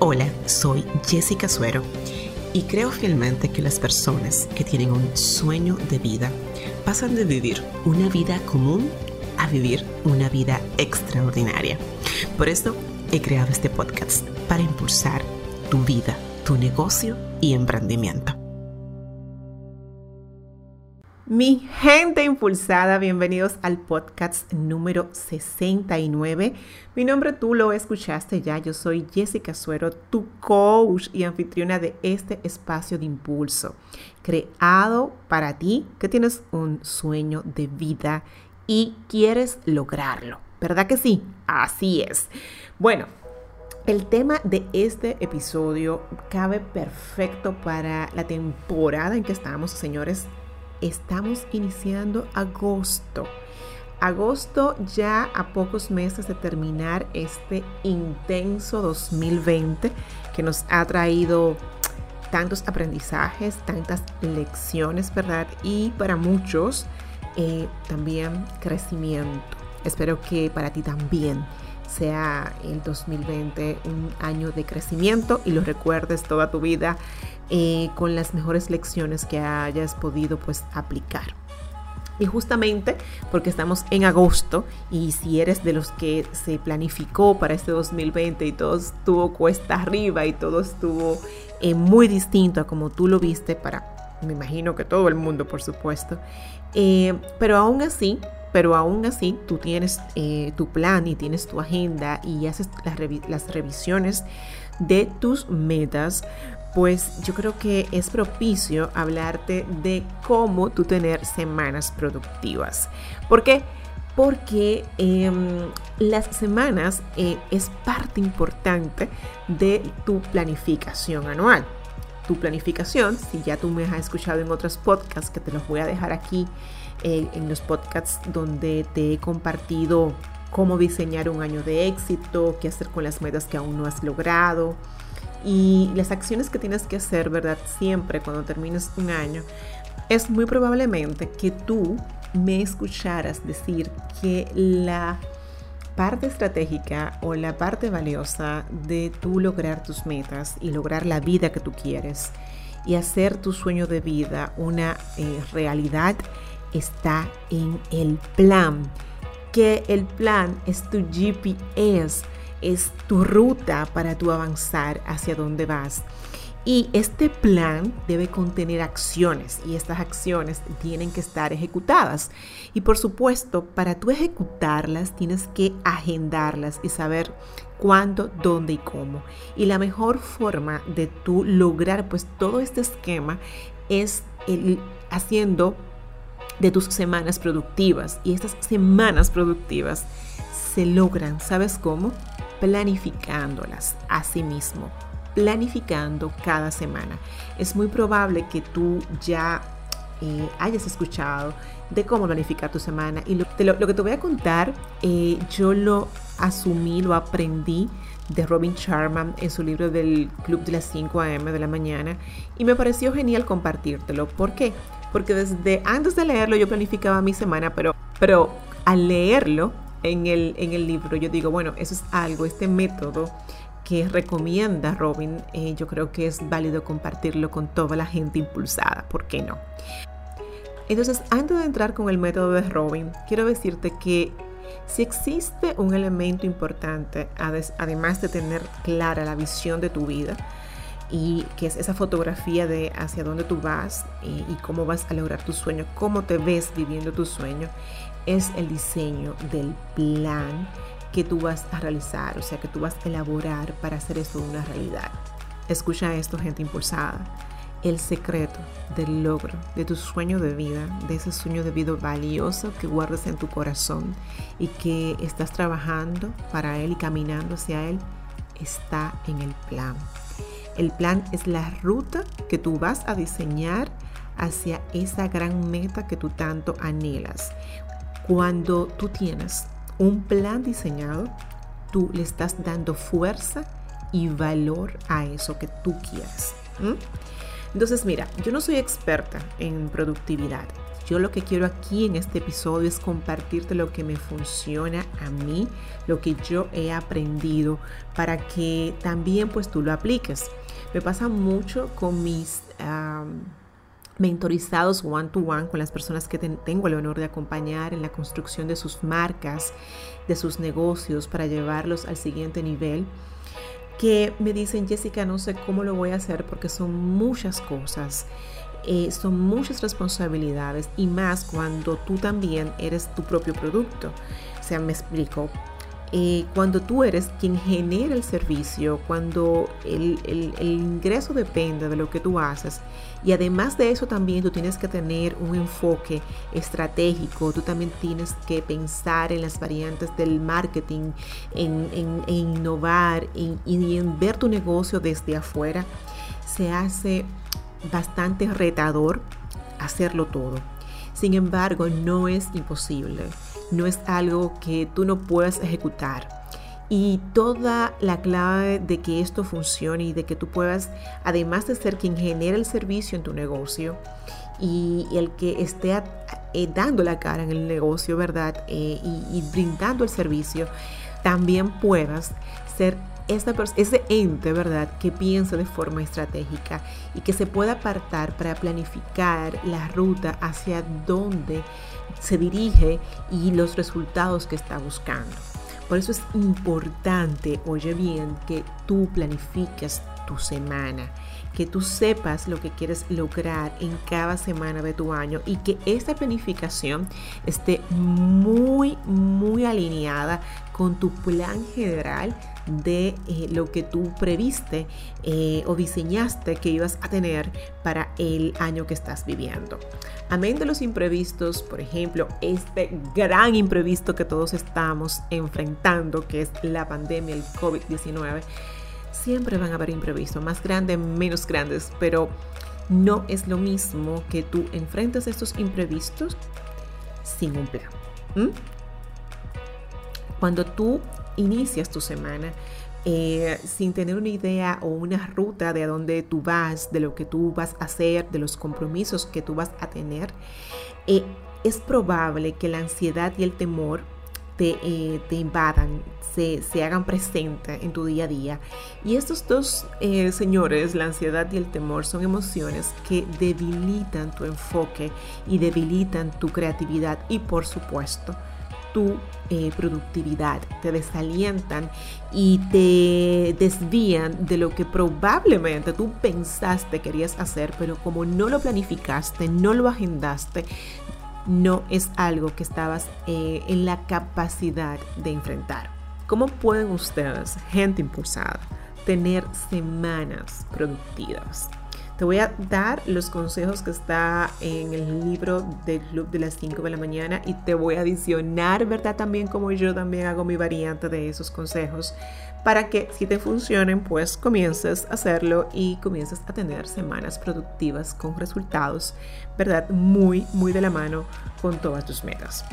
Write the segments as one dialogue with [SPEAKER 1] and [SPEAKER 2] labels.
[SPEAKER 1] Hola, soy Jessica Suero y creo fielmente que las personas que tienen un sueño de vida pasan de vivir una vida común a vivir una vida extraordinaria. Por eso he creado este podcast para impulsar tu vida, tu negocio y emprendimiento. Mi gente impulsada, bienvenidos al podcast número 69. Mi nombre tú lo escuchaste ya, yo soy Jessica Suero, tu coach y anfitriona de este espacio de impulso, creado para ti que tienes un sueño de vida y quieres lograrlo. ¿Verdad que sí? Así es. Bueno, el tema de este episodio cabe perfecto para la temporada en que estamos, señores estamos iniciando agosto. Agosto ya a pocos meses de terminar este intenso 2020 que nos ha traído tantos aprendizajes, tantas lecciones, ¿verdad? Y para muchos eh, también crecimiento. Espero que para ti también sea el 2020 un año de crecimiento y lo recuerdes toda tu vida eh, con las mejores lecciones que hayas podido pues aplicar. Y justamente porque estamos en agosto y si eres de los que se planificó para este 2020 y todo estuvo cuesta arriba y todo estuvo eh, muy distinto a como tú lo viste para, me imagino que todo el mundo por supuesto, eh, pero aún así, pero aún así tú tienes tu plan y tienes tu agenda y haces las, las revisiones de tus metas, pues yo creo que es propicio hablarte de cómo tú tener semanas productivas. ¿Por qué? Porque em, las semanas eh, es parte importante de tu planificación anual. Tu planificación, si ya tú me has escuchado en otros podcasts, que te los voy a dejar aquí eh, en los podcasts donde te he compartido cómo diseñar un año de éxito, qué hacer con las metas que aún no has logrado, y las acciones que tienes que hacer, ¿verdad? Siempre cuando termines un año, es muy probablemente que tú me escucharas decir que la parte estratégica o la parte valiosa de tú lograr tus metas y lograr la vida que tú quieres y hacer tu sueño de vida una eh, realidad está en el plan. Que el plan es tu GPS es tu ruta para tu avanzar hacia dónde vas. Y este plan debe contener acciones y estas acciones tienen que estar ejecutadas. Y por supuesto, para tú ejecutarlas tienes que agendarlas y saber cuándo, dónde y cómo. Y la mejor forma de tú lograr pues todo este esquema es el, haciendo de tus semanas productivas. Y estas semanas productivas se logran, ¿sabes cómo? Planificándolas a sí mismo, planificando cada semana. Es muy probable que tú ya eh, hayas escuchado de cómo planificar tu semana y lo, que te voy a contar, eh, yo lo asumí, lo aprendí de Robin Sharman en su libro del Club de las 5 a.m. de la mañana y me pareció genial compartírtelo. ¿Por qué? Porque desde antes de leerlo yo planificaba mi semana, pero, pero al leerlo en el, en el libro, yo digo, bueno, eso es algo, este método que recomienda Robin, eh, yo creo que es válido compartirlo con toda la gente impulsada, ¿por qué no? Entonces, antes de entrar con el método de Robin, quiero decirte que si existe un elemento importante, además de tener clara la visión de tu vida, y que es esa fotografía de hacia dónde tú vas y, y cómo vas a lograr tu sueño, cómo te ves viviendo tu sueño, es el diseño del plan que tú vas a realizar, o sea, que tú vas a elaborar para hacer eso una realidad. Escucha esto, gente impulsada. El secreto del logro de tu sueño de vida, de ese sueño de vida valioso que guardas en tu corazón y que estás trabajando para él y caminando hacia él, está en el plan. El plan es la ruta que tú vas a diseñar hacia esa gran meta que tú tanto anhelas. Cuando tú tienes un plan diseñado, tú le estás dando fuerza y valor a eso que tú quieres. Entonces, mira, yo no soy experta en productividad. Yo lo que quiero aquí en este episodio es compartirte lo que me funciona a mí, lo que yo he aprendido para que también pues tú lo apliques. Me pasa mucho con mis mentorizados one to one con las personas que tengo el honor de acompañar en la construcción de sus marcas, de sus negocios para llevarlos al siguiente nivel que me dicen, Jessica, no sé cómo lo voy a hacer porque son muchas cosas, eh, son muchas responsabilidades y más cuando tú también eres tu propio producto. O sea, me explico, eh, cuando tú eres quien genera el servicio, cuando el, ingreso depende de lo que tú haces y además de eso también tú tienes que tener un enfoque estratégico, tú también tienes que pensar en las variantes del marketing, en, innovar y en ver tu negocio desde afuera, se hace bastante retador hacerlo todo. Sin embargo, no es imposible no es algo que tú no puedas ejecutar. Y toda la clave de que esto funcione y de que tú puedas, además de ser quien genera el servicio en tu negocio y, el que esté eh, dando la cara en el negocio, ¿verdad? Eh, y, brindando el servicio, también puedas ser ese ente, ¿verdad?, que piensa de forma estratégica y que se pueda apartar para planificar la ruta hacia donde se dirige y los resultados que está buscando. Por eso es importante, oye bien, que tú planifiques tu semana, que tú sepas lo que quieres lograr en cada semana de tu año y que esta planificación esté muy, muy alineada con tu plan general de eh, lo que tú previste eh, o diseñaste que ibas a tener para el año que estás viviendo. Amén de los imprevistos, por ejemplo, este gran imprevisto que todos estamos enfrentando, que es la pandemia, el COVID-19, siempre van a haber imprevistos, más grandes, menos grandes, pero no es lo mismo que tú enfrentes estos imprevistos sin un plan. Cuando tú inicias tu semana eh, sin tener una idea o una ruta de a dónde tú vas, de lo que tú vas a hacer, de los compromisos que tú vas a tener, eh, es probable que la ansiedad y el temor te, eh, invadan, se, hagan presentes en tu día a día. Y estos dos señores, la ansiedad y el temor, son emociones que debilitan tu enfoque y debilitan tu creatividad y por supuesto tu eh, productividad, te desalientan y te desvían de lo que probablemente tú pensaste querías hacer, pero como no lo planificaste, no lo agendaste, no es algo que estabas eh, en la capacidad de enfrentar. ¿Cómo pueden ustedes, gente impulsada, tener semanas productivas? Te voy a dar los consejos que está en el libro del Club de las 5 de la mañana y te voy a adicionar, ¿verdad? También como yo también hago mi variante de esos consejos para que si te funcionen, pues comiences a hacerlo y comiences a tener semanas productivas con resultados, ¿verdad? Muy, muy de la mano con todas tus metas.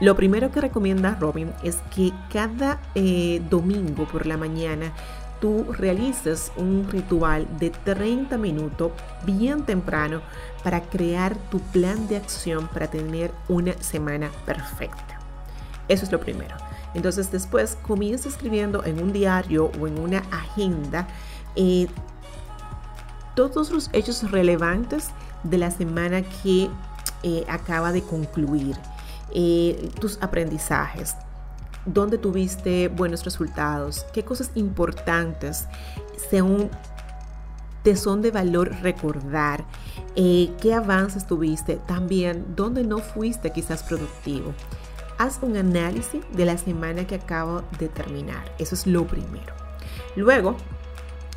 [SPEAKER 1] Lo primero que recomienda Robin es que cada eh, domingo por la mañana tú realices un ritual de 30 minutos bien temprano para crear tu plan de acción para tener una semana perfecta. Eso es lo primero. Entonces después comienza escribiendo en un diario o en una agenda eh, todos los hechos relevantes de la semana que eh, acaba de concluir, eh, tus aprendizajes, dónde tuviste buenos resultados, qué cosas importantes te son de valor recordar, qué avances tuviste, también dónde no fuiste quizás productivo. Haz un análisis de la semana que acabo de terminar, eso es lo primero. Luego,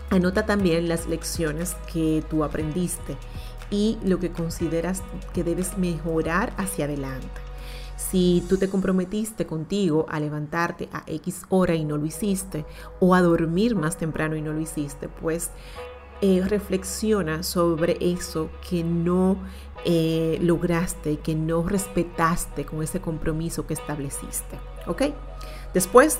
[SPEAKER 1] anota también las lecciones que tú aprendiste y lo que consideras que debes mejorar hacia adelante. Si tú te comprometiste contigo a levantarte a X hora y no lo hiciste, o a dormir más temprano y no lo hiciste, pues eh, reflexiona sobre eso que no eh, lograste, que no respetaste con ese compromiso que estableciste. ¿Ok? Después,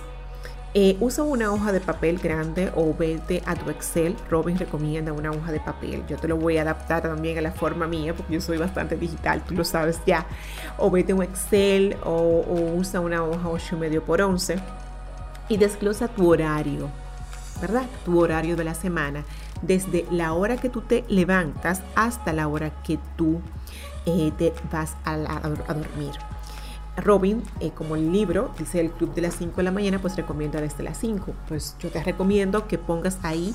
[SPEAKER 1] Eh, usa una hoja de papel grande o vete a tu Excel. Robin recomienda una hoja de papel. Yo te lo voy a adaptar también a la forma mía porque yo soy bastante digital, tú lo sabes ya. O vete a un Excel o, usa una hoja 8 y medio por 11 y desglosa tu horario, ¿verdad? Tu horario de la semana. Desde la hora que tú te levantas hasta la hora que tú eh, te vas a dormir. Robin, eh, como el libro dice el club de las 5 de la mañana, pues recomienda desde las 5. Pues yo te recomiendo que pongas ahí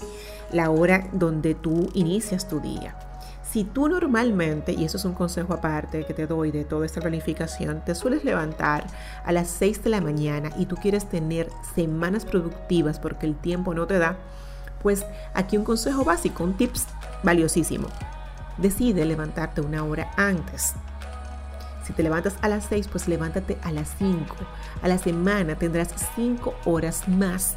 [SPEAKER 1] la hora donde tú inicias tu día. Si tú normalmente, y eso es un consejo aparte que te doy de toda esta planificación, te sueles levantar a las 6 de la mañana y tú quieres tener semanas productivas porque el tiempo no te da, pues aquí un consejo básico, un tips valiosísimo. Decide levantarte una hora antes si te levantas a las 6, pues levántate a las 5. A la semana tendrás 5 horas más.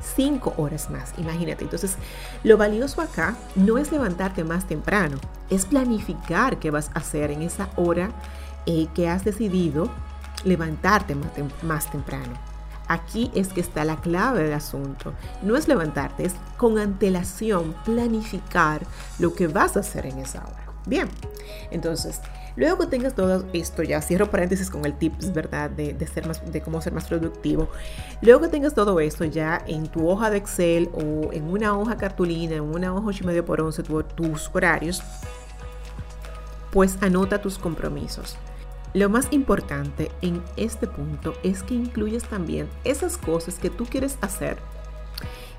[SPEAKER 1] 5 horas más, imagínate. Entonces, lo valioso acá no es levantarte más temprano, es planificar qué vas a hacer en esa hora eh, que has decidido levantarte más temprano. Aquí es que está la clave del asunto. No es levantarte, es con antelación planificar lo que vas a hacer en esa hora. Bien, entonces, luego que tengas todo esto, ya cierro paréntesis con el tips, ¿verdad? De, ser más, de cómo ser más productivo. Luego que tengas todo esto ya en tu hoja de Excel o en una hoja cartulina, en una hoja 8 y medio por 11, tus horarios, pues anota tus compromisos. Lo más importante en este punto es que incluyes también esas cosas que tú quieres hacer,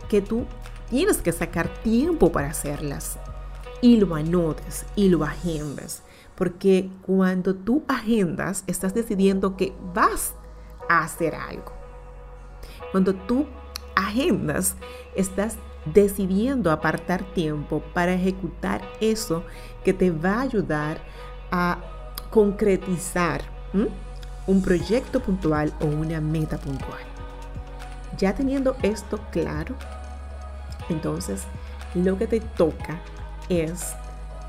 [SPEAKER 1] que tú tienes que sacar tiempo para hacerlas y lo anotes y lo agendas. Porque cuando tú agendas, estás decidiendo que vas a hacer algo. Cuando tú agendas, estás decidiendo apartar tiempo para ejecutar eso que te va a ayudar a concretizar un proyecto puntual o una meta puntual. Ya teniendo esto claro, entonces lo que te toca es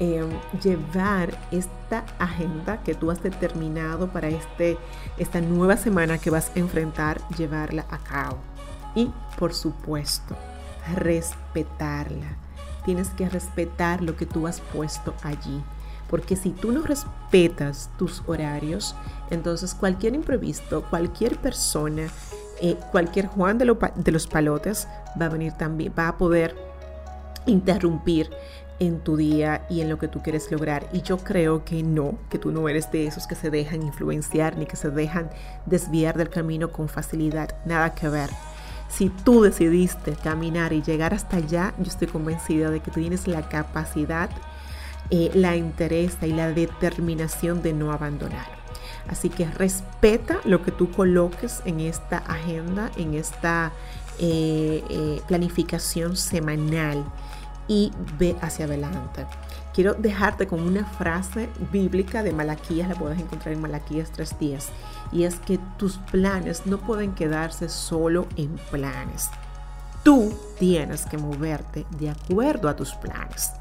[SPEAKER 1] em, llevar esta agenda que tú has determinado para este, esta nueva semana que vas a enfrentar, llevarla a cabo. Y por supuesto, respetarla. Tienes que respetar lo que tú has puesto allí. Porque si tú no respetas tus horarios, entonces cualquier imprevisto, cualquier persona, eh, cualquier Juan de, de los palotes va a venir también, va a poder interrumpir en tu día y en lo que tú quieres lograr. Y yo creo que no, que tú no eres de esos que se dejan influenciar ni que se dejan desviar del camino con facilidad. Nada que ver. Si tú decidiste caminar y llegar hasta allá, yo estoy convencida de que tú tienes la capacidad, eh, la interés y la determinación de no abandonar. Así que respeta lo que tú coloques en esta agenda, en esta eh, eh, planificación semanal y ve hacia adelante. Quiero dejarte con una frase bíblica de Malaquías, la puedes encontrar en Malaquías 3.10, y es que tus planes no pueden quedarse solo en planes. Tú tienes que moverte de acuerdo a tus planes.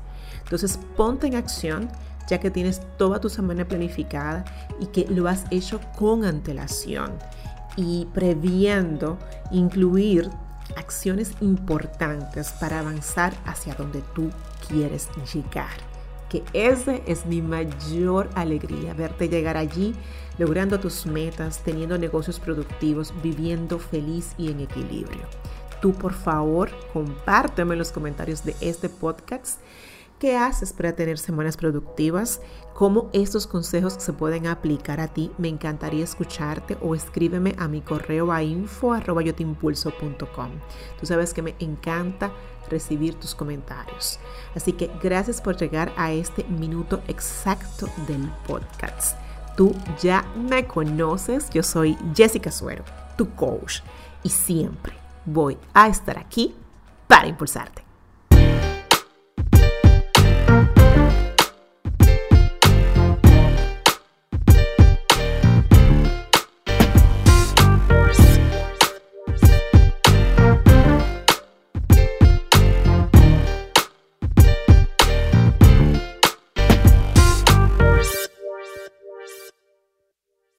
[SPEAKER 1] Entonces ponte en acción ya que tienes toda tu semana planificada y que lo has hecho con antelación y previendo incluir acciones importantes para avanzar hacia donde tú quieres llegar. Que esa es mi mayor alegría, verte llegar allí, logrando tus metas, teniendo negocios productivos, viviendo feliz y en equilibrio. Tú por favor compárteme en los comentarios de este podcast ¿Qué haces para tener semanas productivas? ¿Cómo estos consejos se pueden aplicar a ti? Me encantaría escucharte o escríbeme a mi correo a info.yotimpulso.com. Tú sabes que me encanta recibir tus comentarios. Así que gracias por llegar a este minuto exacto del podcast. Tú ya me conoces, yo soy Jessica Suero, tu coach, y siempre voy a estar aquí para impulsarte.